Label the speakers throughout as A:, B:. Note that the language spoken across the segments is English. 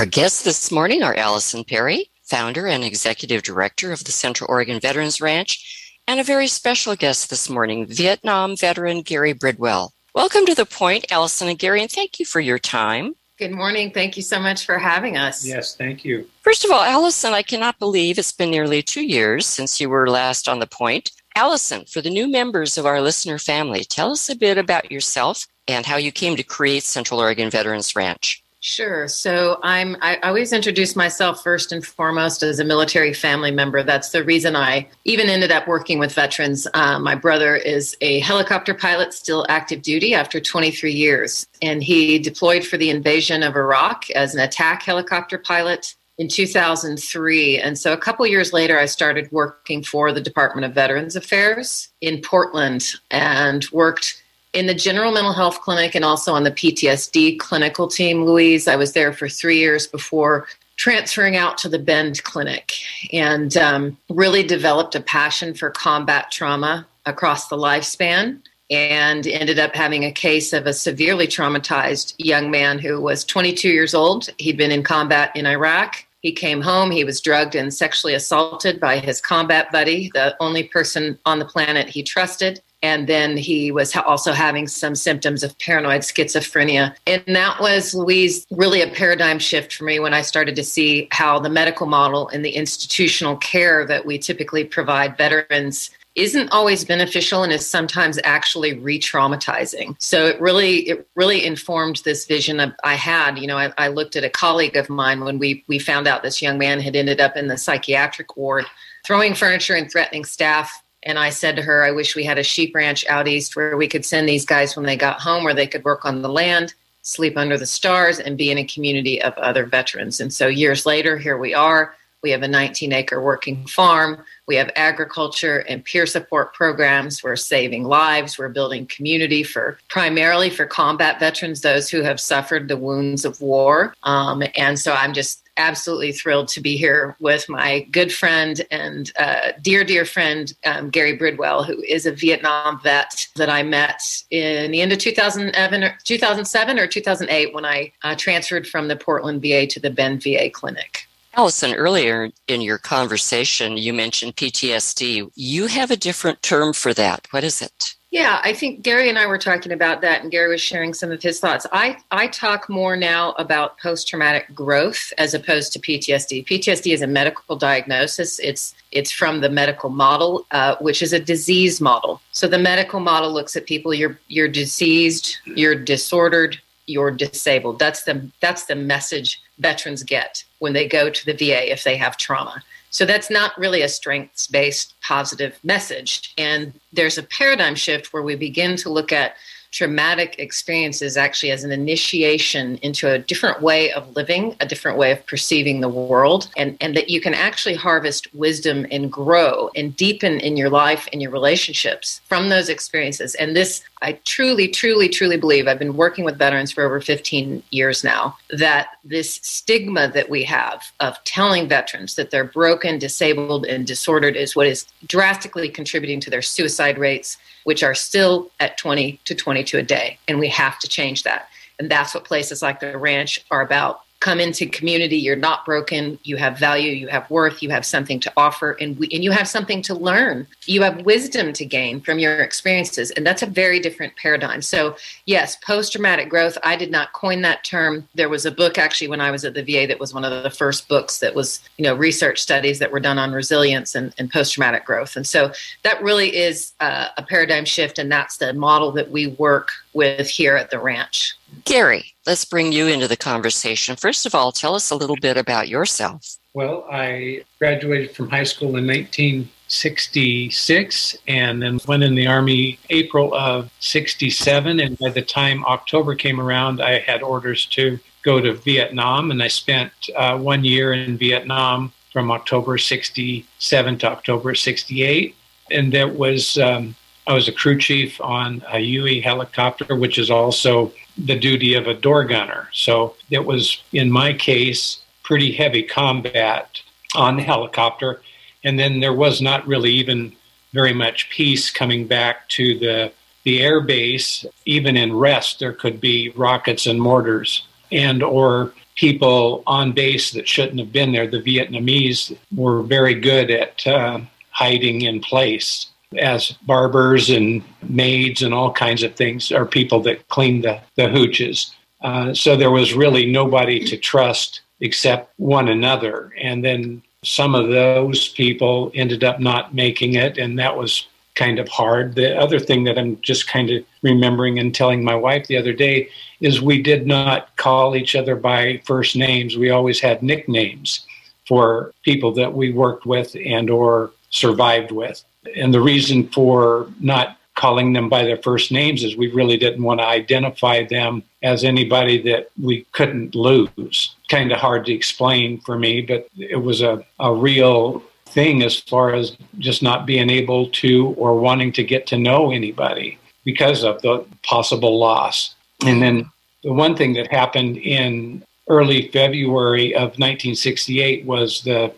A: Our guests this morning are Alison Perry, founder and executive director of the Central Oregon Veterans Ranch, and a very special guest this morning, Vietnam veteran Gary Bridwell. Welcome to the point, Alison and Gary, and thank you for your time.
B: Good morning. Thank you so much for having us.
C: Yes, thank you.
A: First of all, Alison, I cannot believe it's been nearly two years since you were last on the point. Alison, for the new members of our listener family, tell us a bit about yourself and how you came to create Central Oregon Veterans Ranch.
B: Sure. So I'm I always introduce myself first and foremost as a military family member. That's the reason I even ended up working with veterans. Uh, my brother is a helicopter pilot, still active duty after 23 years, and he deployed for the invasion of Iraq as an attack helicopter pilot in 2003. And so a couple years later, I started working for the Department of Veterans Affairs in Portland and worked in the general mental health clinic and also on the PTSD clinical team, Louise. I was there for three years before transferring out to the Bend Clinic and um, really developed a passion for combat trauma across the lifespan and ended up having a case of a severely traumatized young man who was 22 years old. He'd been in combat in Iraq. He came home, he was drugged and sexually assaulted by his combat buddy, the only person on the planet he trusted and then he was also having some symptoms of paranoid schizophrenia. And that was, Louise, really a paradigm shift for me when I started to see how the medical model and the institutional care that we typically provide veterans isn't always beneficial and is sometimes actually re-traumatizing. So it really it really informed this vision of, I had. You know, I, I looked at a colleague of mine when we we found out this young man had ended up in the psychiatric ward, throwing furniture and threatening staff and I said to her, I wish we had a sheep ranch out east where we could send these guys when they got home, where they could work on the land, sleep under the stars, and be in a community of other veterans. And so years later, here we are. We have a 19 acre working farm. We have agriculture and peer support programs. We're saving lives. We're building community for primarily for combat veterans, those who have suffered the wounds of war. Um, and so I'm just absolutely thrilled to be here with my good friend and uh, dear, dear friend, um, Gary Bridwell, who is a Vietnam vet that I met in the end of 2007 or, 2007 or 2008 when I uh, transferred from the Portland VA to the Bend VA clinic.
A: Alison, earlier in your conversation, you mentioned PTSD. You have a different term for that. What is it?
B: Yeah, I think Gary and I were talking about that, and Gary was sharing some of his thoughts. I, I talk more now about post traumatic growth as opposed to PTSD. PTSD is a medical diagnosis. It's it's from the medical model, uh, which is a disease model. So the medical model looks at people you're you're diseased, you're disordered, you're disabled. That's the that's the message veterans get when they go to the VA if they have trauma. So that's not really a strengths based positive message. And there's a paradigm shift where we begin to look at traumatic experiences actually as an initiation into a different way of living, a different way of perceiving the world, and, and that you can actually harvest wisdom and grow and deepen in your life and your relationships from those experiences. And this, I truly, truly, truly believe, I've been working with veterans for over 15 years now, that this stigma that we have of telling veterans that they're broken, disabled, and disordered is what is drastically contributing to their suicide rates which are still at 20 to 22 a day. And we have to change that. And that's what places like the ranch are about come into community you're not broken you have value you have worth you have something to offer and, we, and you have something to learn. You have wisdom to gain from your experiences and that's a very different paradigm. So yes post-traumatic growth i did not coin that term. There was a book actually when i was at the va that was one of the first books that was you know research studies that were done on resilience and, and post-traumatic growth. And so that really is uh, a paradigm shift and that's the model that we work with here at the ranch
A: Gary, let's bring you into the conversation. First of all, tell us a little bit about yourself.
C: Well, I graduated from high school in 1966 and then went in the Army April of 67. And by the time October came around, I had orders to go to Vietnam. And I spent uh, one year in Vietnam from October 67 to October 68. And that was, um, I was a crew chief on a Huey helicopter, which is also the duty of a door gunner. So it was, in my case, pretty heavy combat on the helicopter. And then there was not really even very much peace coming back to the, the air base. Even in rest, there could be rockets and mortars and or people on base that shouldn't have been there. The Vietnamese were very good at uh, hiding in place as barbers and maids and all kinds of things are people that clean the, the hooches. Uh, so there was really nobody to trust except one another. And then some of those people ended up not making it, and that was kind of hard. The other thing that I'm just kind of remembering and telling my wife the other day is we did not call each other by first names. We always had nicknames for people that we worked with and or survived with. And the reason for not calling them by their first names is we really didn't want to identify them as anybody that we couldn't lose. Kind of hard to explain for me, but it was a, a real thing as far as just not being able to or wanting to get to know anybody because of the possible loss. And then the one thing that happened in early February of 1968 was the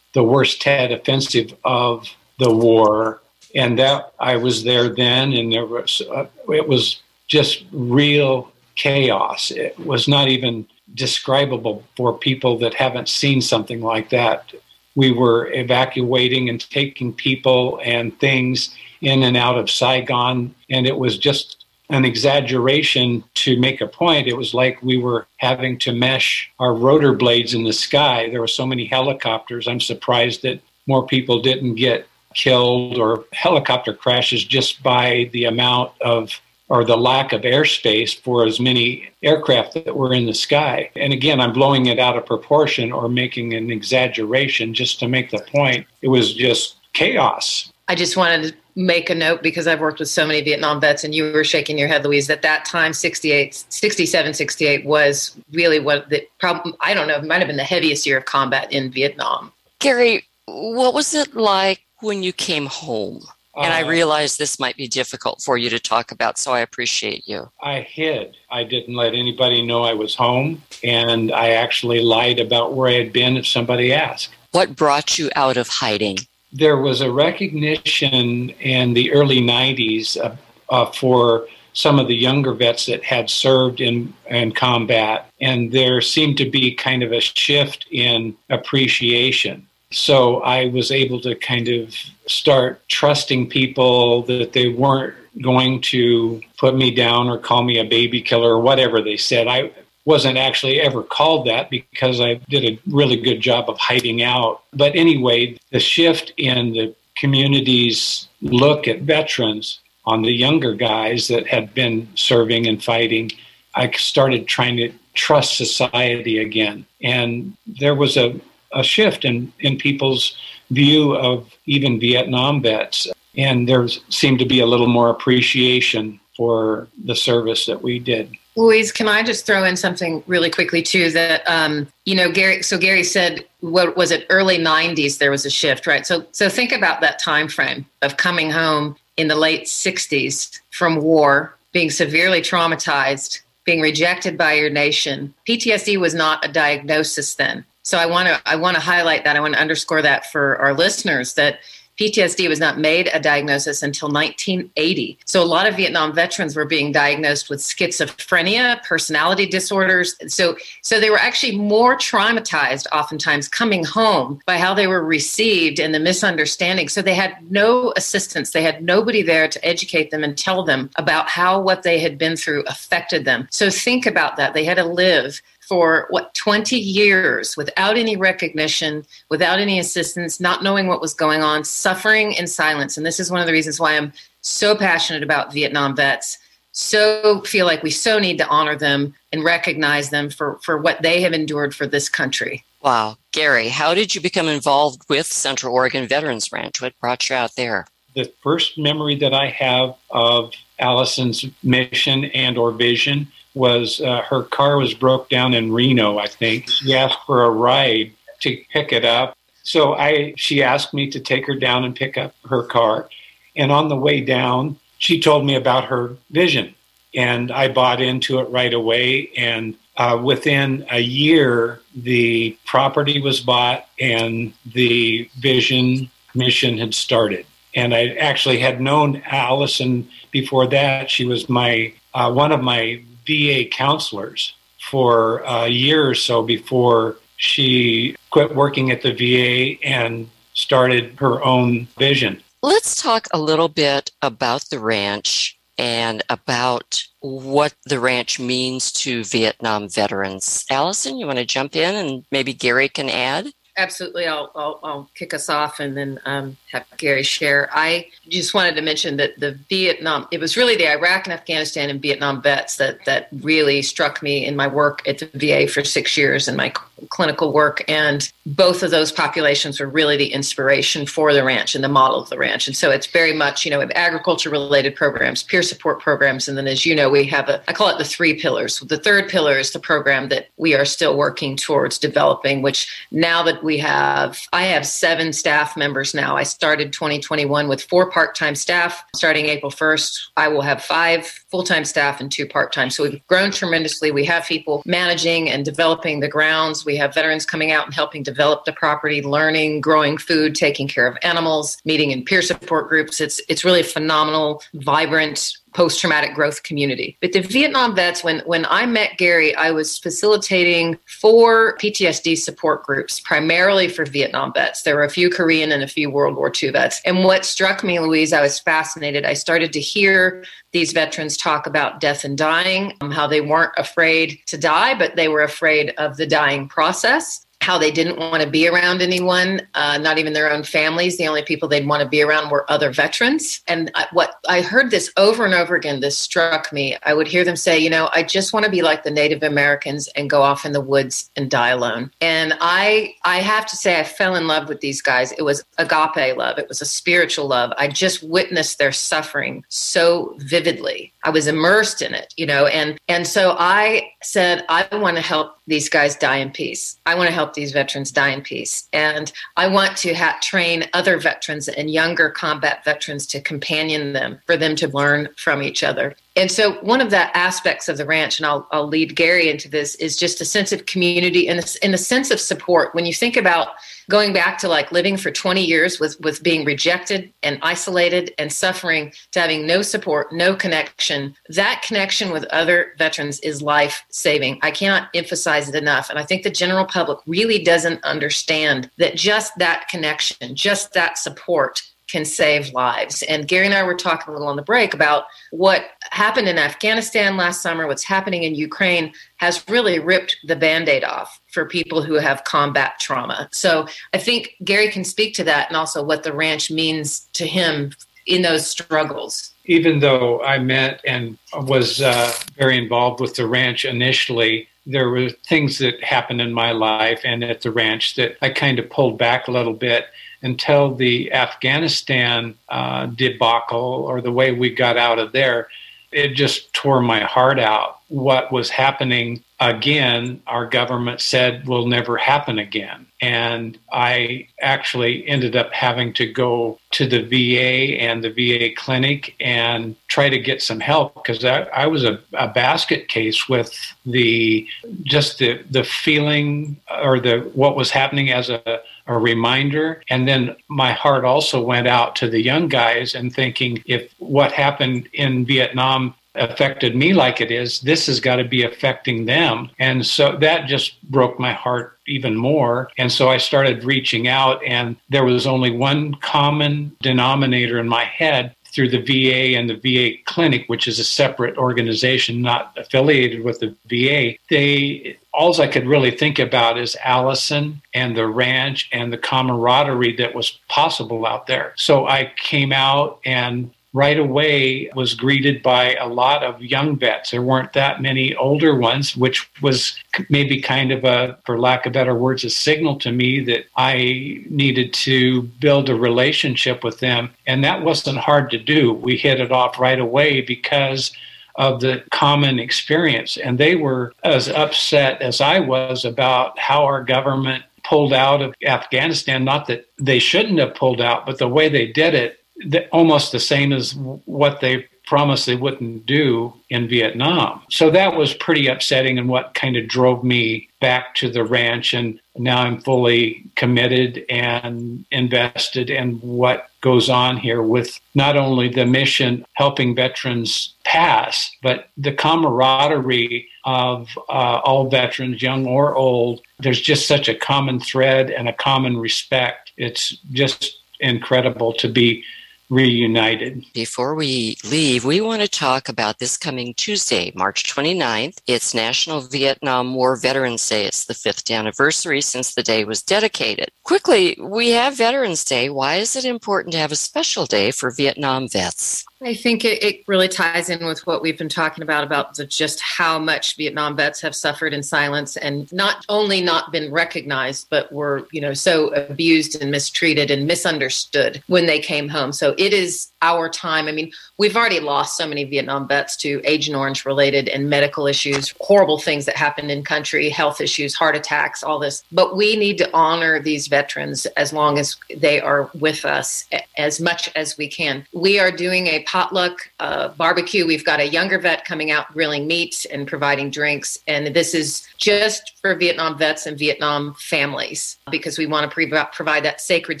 C: the worst Tet offensive of the war, and that I was there then, and there was uh, it was just real chaos. It was not even describable for people that haven't seen something like that. We were evacuating and taking people and things in and out of Saigon, and it was just an exaggeration to make a point. It was like we were having to mesh our rotor blades in the sky. There were so many helicopters. I'm surprised that more people didn't get killed or helicopter crashes just by the amount of or the lack of airspace for as many aircraft that were in the sky. And again, I'm blowing it out of proportion or making an exaggeration just to make the point. It was just chaos.
B: I just wanted to make a note because I've worked with so many Vietnam vets and you were shaking your head, Louise, that that time, 68, 67, 68 was really what the problem, I don't know, it might have been the heaviest year of combat in Vietnam.
A: Gary, what was it like when you came home? And I uh, realize this might be difficult for you to talk about, so I appreciate you.
C: I hid. I didn't let anybody know I was home, and I actually lied about where I had been if somebody asked.
A: What brought you out of hiding?
C: There was a recognition in the early 90s uh, uh, for some of the younger vets that had served in, in combat, and there seemed to be kind of a shift in appreciation so I was able to kind of start trusting people that they weren't going to put me down or call me a baby killer or whatever they said. I wasn't actually ever called that because I did a really good job of hiding out. But anyway, the shift in the community's look at veterans on the younger guys that had been serving and fighting, I started trying to trust society again. And there was a a shift in, in people's view of even Vietnam vets. And there seemed to be a little more appreciation for the service that we did.
B: Louise, can I just throw in something really quickly too? That um, you know, Gary. So Gary said, what was it? Early '90s, there was a shift, right? So, so think about that time frame of coming home in the late '60s from war, being severely traumatized, being rejected by your nation. PTSD was not a diagnosis then. So I want to I want to highlight that. I want to underscore that for our listeners that PTSD was not made a diagnosis until 1980. So a lot of Vietnam veterans were being diagnosed with schizophrenia, personality disorders. So so they were actually more traumatized oftentimes coming home by how they were received and the misunderstanding. So they had no assistance. They had nobody there to educate them and tell them about how what they had been through affected them. So think about that. They had to live for what 20 years without any recognition without any assistance not knowing what was going on suffering in silence. And this is one of the reasons why i'm so passionate about vietnam vets so feel like we so need to honor them and recognize them for for what they have endured for this country.
A: Wow. Gary how did you become involved with central oregon veterans ranch? What brought you out there?
C: The first memory that i have of alison's mission and or vision was uh, her car was broke down in Reno, I think. She asked for a ride to pick it up. So I she asked me to take her down and pick up her car. And on the way down, she told me about her vision. And I bought into it right away. And uh, within a year, the property was bought and the vision mission had started. And I actually had known Alison before that. She was my uh, one of my VA counselors for a year or so before she quit working at the VA and started her own vision.
A: Let's talk a little bit about the ranch and about what the ranch means to Vietnam veterans. Alison, you want to jump in and maybe Gary can add?
B: Absolutely. I'll, I'll, I'll kick us off and then um, have Gary share. I just wanted to mention that the Vietnam, it was really the Iraq and Afghanistan and Vietnam vets that, that really struck me in my work at the VA for six years and my clinical work. And both of those populations were really the inspiration for the ranch and the model of the ranch. And so it's very much, you know, agriculture related programs, peer support programs. And then, as you know, we have a, I call it the three pillars. The third pillar is the program that we are still working towards developing, which now that we have, I have seven staff members now. I started 2021 with four part time staff. Starting April 1st, I will have five full time staff and two part time. So we've grown tremendously. We have people managing and developing the grounds. We have veterans coming out and helping develop the property, learning, growing food, taking care of animals, meeting in peer support groups. It's, it's really phenomenal, vibrant post traumatic growth community. But the Vietnam vets, when, when I met Gary, I was facilitating four PTSD support groups, primarily for Vietnam vets. There were a few Korean and a few World War II vets. And what struck me, Louise, I was fascinated. I started to hear these veterans talk about death and dying, um, how they weren't afraid to die, but they were afraid of the dying process how they didn't want to be around anyone, uh, not even their own families. The only people they'd want to be around were other veterans. And I, what I heard this over and over again, this struck me. I would hear them say, you know, I just want to be like the Native Americans and go off in the woods and die alone. And I, I have to say, I fell in love with these guys. It was agape love. It was a spiritual love. I just witnessed their suffering so vividly. I was immersed in it, you know, and and so I said, I want to help these guys die in peace. I want to help these veterans die in peace. And I want to ha- train other veterans and younger combat veterans to companion them for them to learn from each other. And so, one of the aspects of the ranch, and I'll, I'll lead Gary into this, is just a sense of community and a, and a sense of support. When you think about going back to like living for 20 years with, with being rejected and isolated and suffering to having no support, no connection, that connection with other veterans is life saving. I cannot emphasize it enough. And I think the general public really doesn't understand that just that connection, just that support can save lives. And Gary and I were talking a little on the break about what happened in Afghanistan last summer, what's happening in Ukraine has really ripped the band aid off for people who have combat trauma. So I think Gary can speak to that and also what the ranch means to him in those struggles.
C: Even though I met and was uh, very involved with the ranch initially, there were things that happened in my life and at the ranch that I kind of pulled back a little bit until the Afghanistan uh, debacle or the way we got out of there. It just tore my heart out. What was happening again, our government said will never happen again. And I actually ended up having to go to the VA and the VA clinic and try to get some help because I, I, was a, a, basket case with the just the the feeling or the what was happening as a a reminder. And then my heart also went out to the young guys and thinking if what happened in Vietnam affected me like it is, this has got to be affecting them. And so that just broke my heart even more. And so I started reaching out, and there was only one common denominator in my head through the VA and the VA clinic, which is a separate organization not affiliated with the VA. They all I could really think about is Alison and the ranch and the camaraderie that was possible out there. So I came out and right away was greeted by a lot of young vets. There weren't that many older ones, which was maybe kind of a, for lack of better words, a signal to me that I needed to build a relationship with them. And that wasn't hard to do. We hit it off right away because of the common experience. And they were as upset as I was about how our government pulled out of Afghanistan. Not that they shouldn't have pulled out, but the way they did it the, almost the same as what they promised they wouldn't do in Vietnam. So that was pretty upsetting and what kind of drove me back to the ranch. And now I'm fully committed and invested in what goes on here with not only the mission helping veterans pass, but the camaraderie of uh, all veterans, young or old. There's just such a common thread and a common respect. It's just incredible to be reunited.
A: Before we leave, we want to talk about this coming Tuesday, March 29th. It's National Vietnam War Veterans Day. It's the fifth anniversary since the day was dedicated. Quickly, we have Veterans Day. Why is it important to have a special day for Vietnam vets?
B: I think it, it, really ties in with what we've been talking about about the, just how much Vietnam vets have suffered in silence and not only not been recognized, but were you know so abused and mistreated and misunderstood when they came home. So it is our time. I mean, we've already lost so many Vietnam vets to Agent Orange related and medical issues, horrible things that happened in country, health issues, heart attacks, all this. But we need to honor these veterans as long as they are with us as much as we can. We are doing a potluck uh, barbecue. We've got a younger vet coming out grilling meat and providing drinks. And this is just for Vietnam vets and Vietnam families because we want to pre- provide that sacred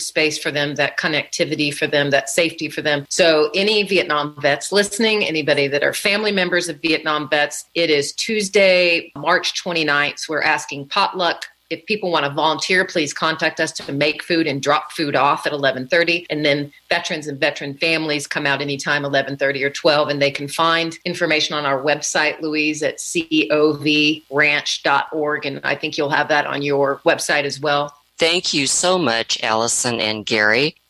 B: space for them, that connectivity for them, that safety for them. So, any Vietnam vets listening, anybody that are family members of Vietnam vets, it is Tuesday, March 29th. We're asking potluck if people want to volunteer, please contact us to make food and drop food off at 11:30. And then veterans and veteran families come out anytime 11:30 or 12, and they can find information on our website, Louise, at covranch.org. And I think you'll have that on your website as well.
A: Thank you so much, Alison and Gary.